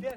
变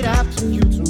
Pie. Get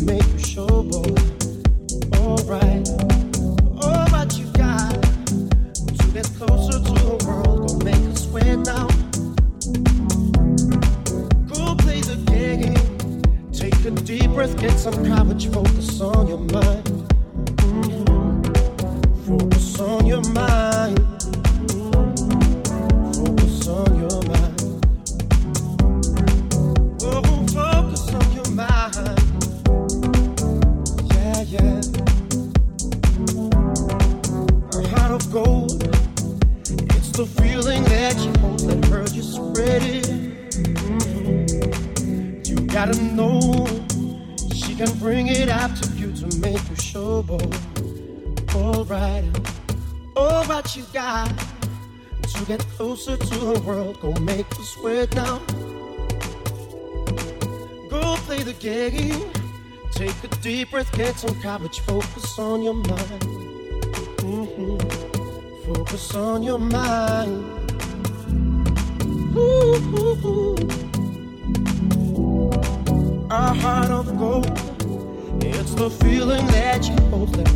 some courage, focus on your mind. Mm-hmm. Focus on your mind. Ooh, ooh, ooh. A heart of gold. It's the feeling that you hold that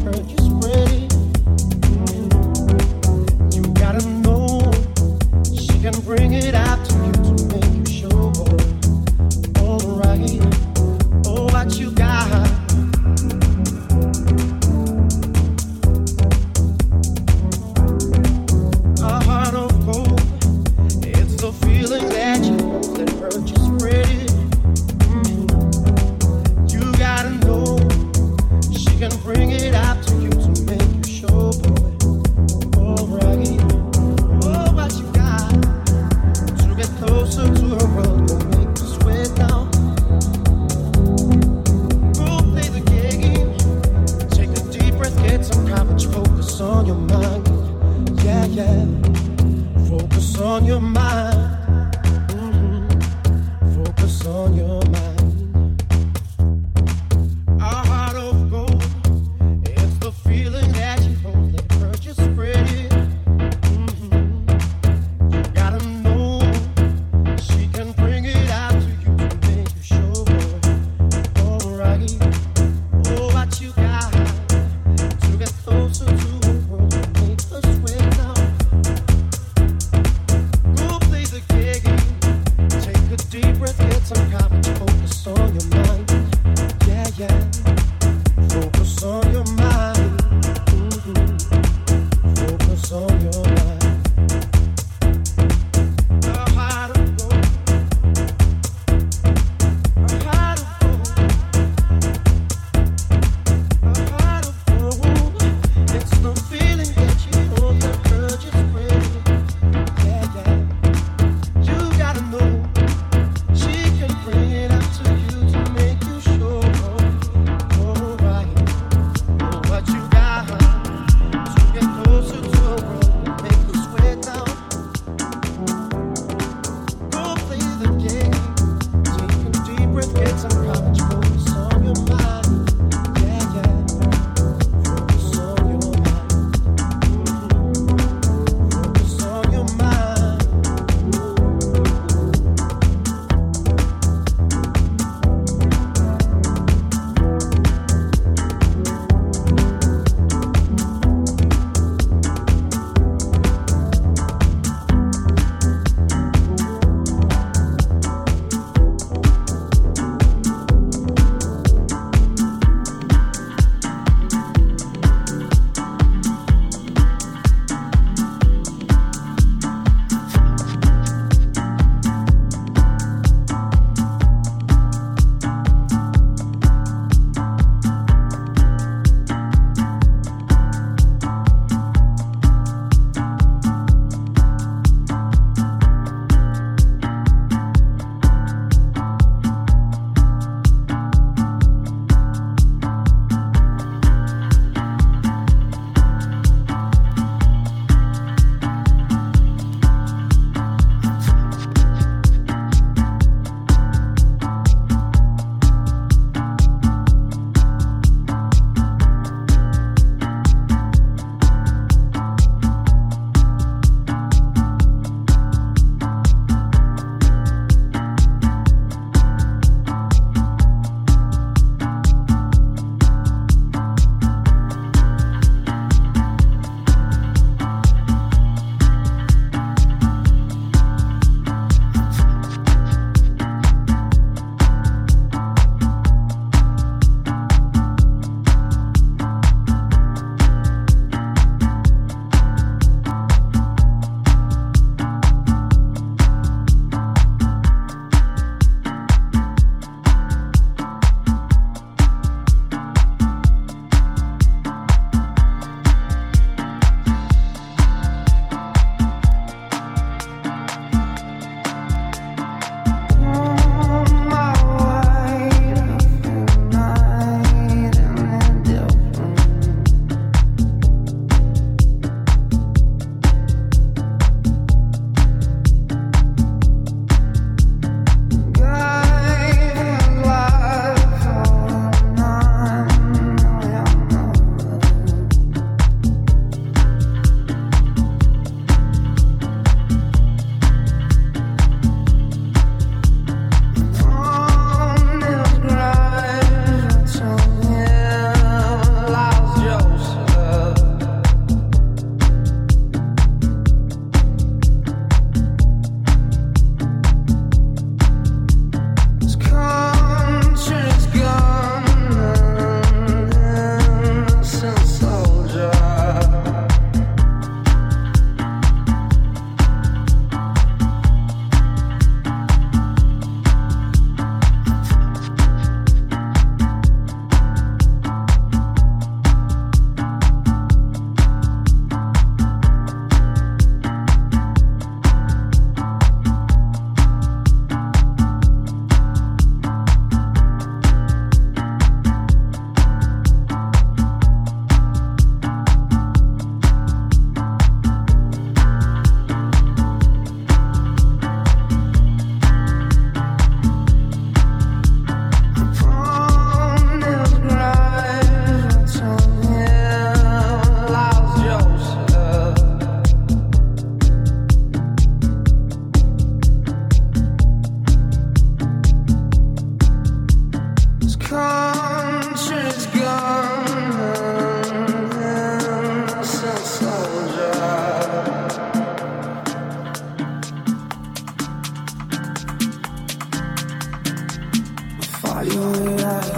Are you alright?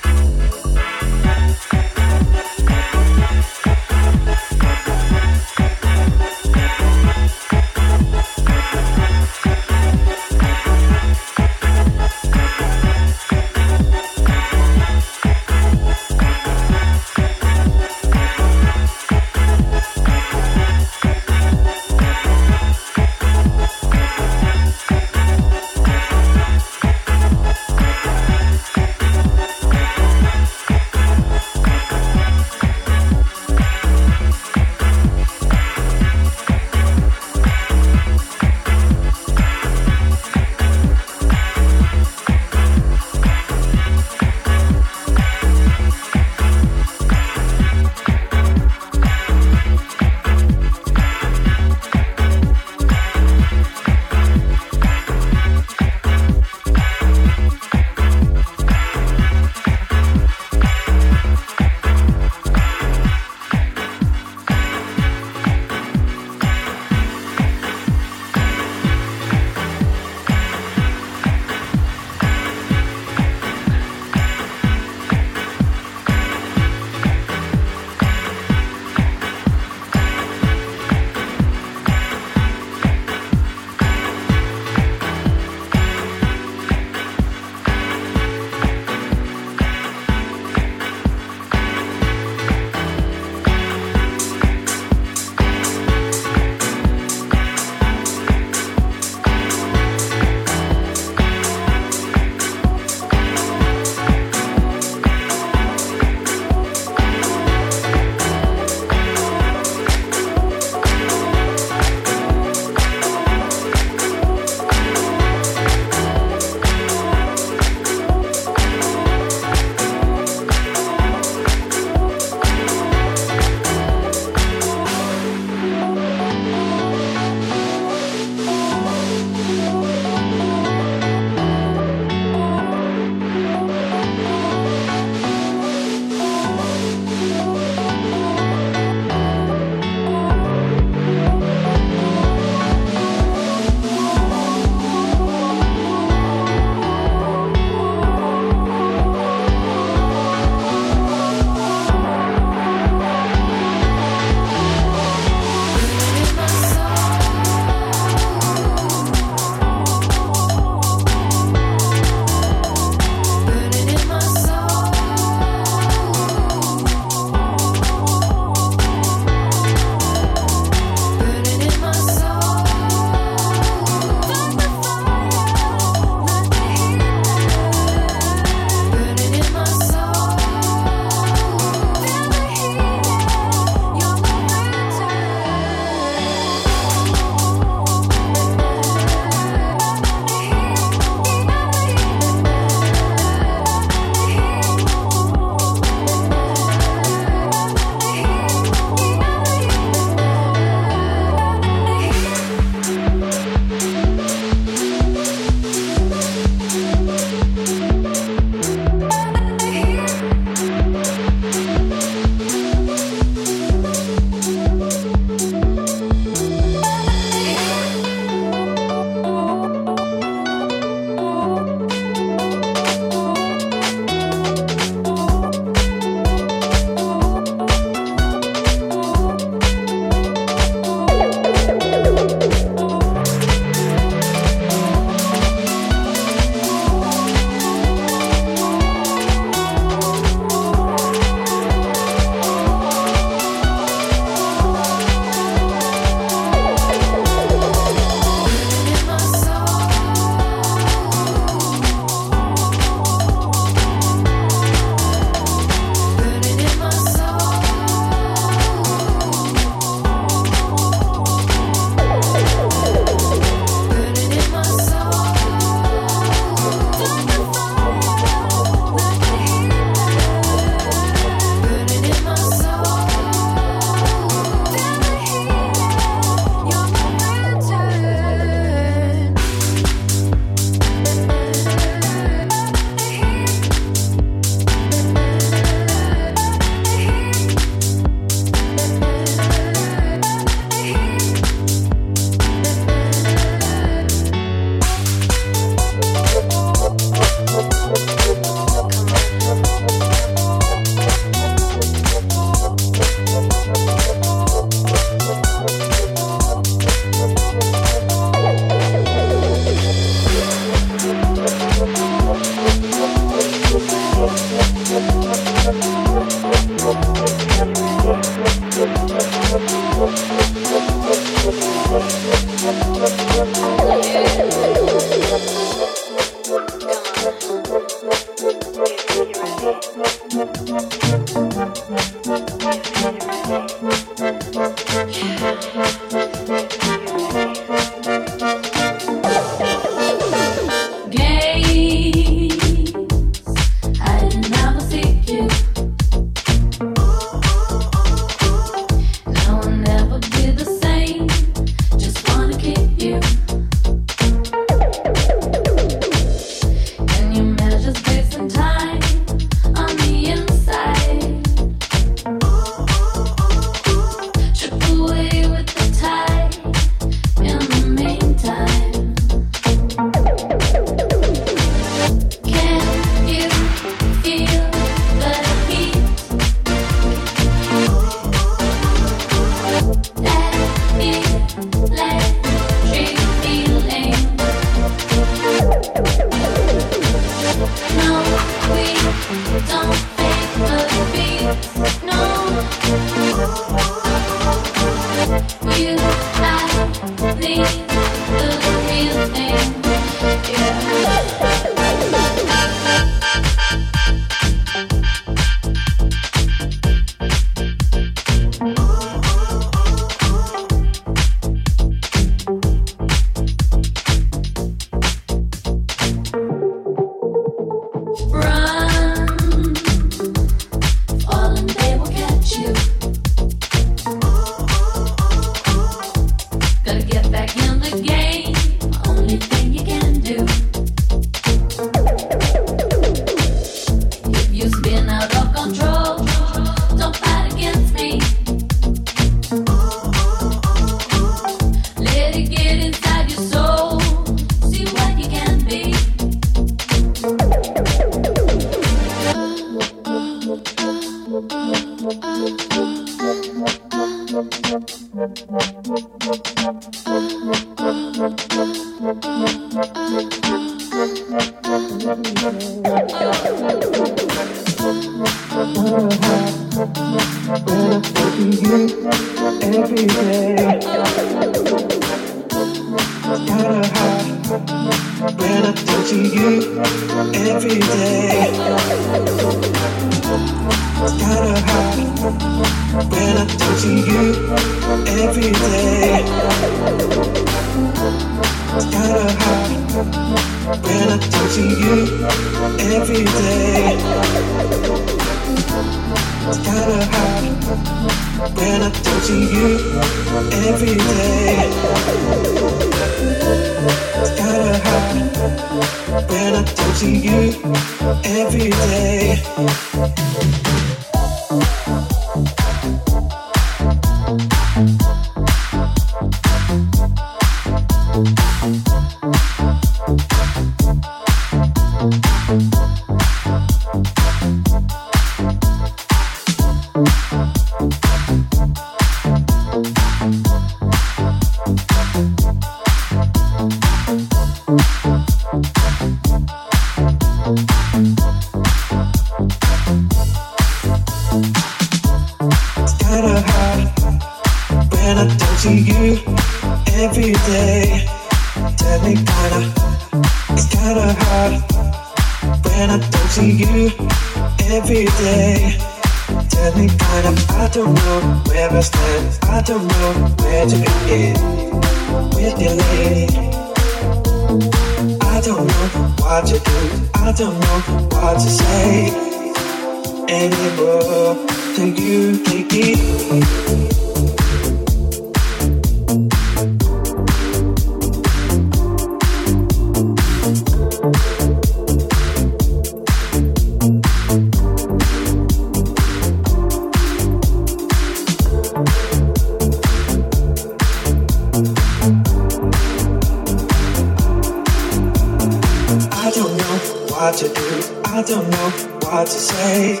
what to do. I don't know what to say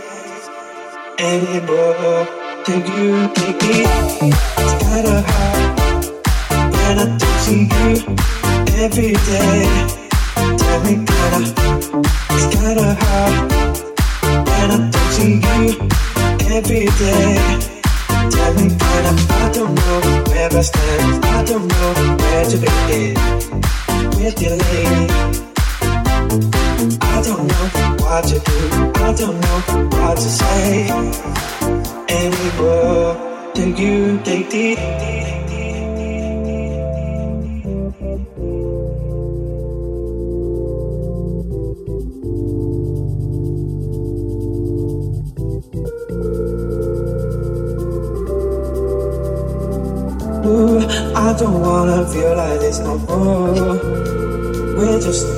anymore. Can you take me? It's kinda hard when I don't see you every day. Tell me, kinda, it's kinda hard when I don't see you every day tell me kinda. I don't know where I stand. I don't know where to begin with your lady. I don't know what to do. I don't know what to say I don't wanna feel like this no more. We're just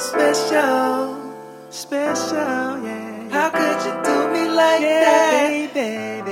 special, special, yeah. How could you do me like yeah, that, baby?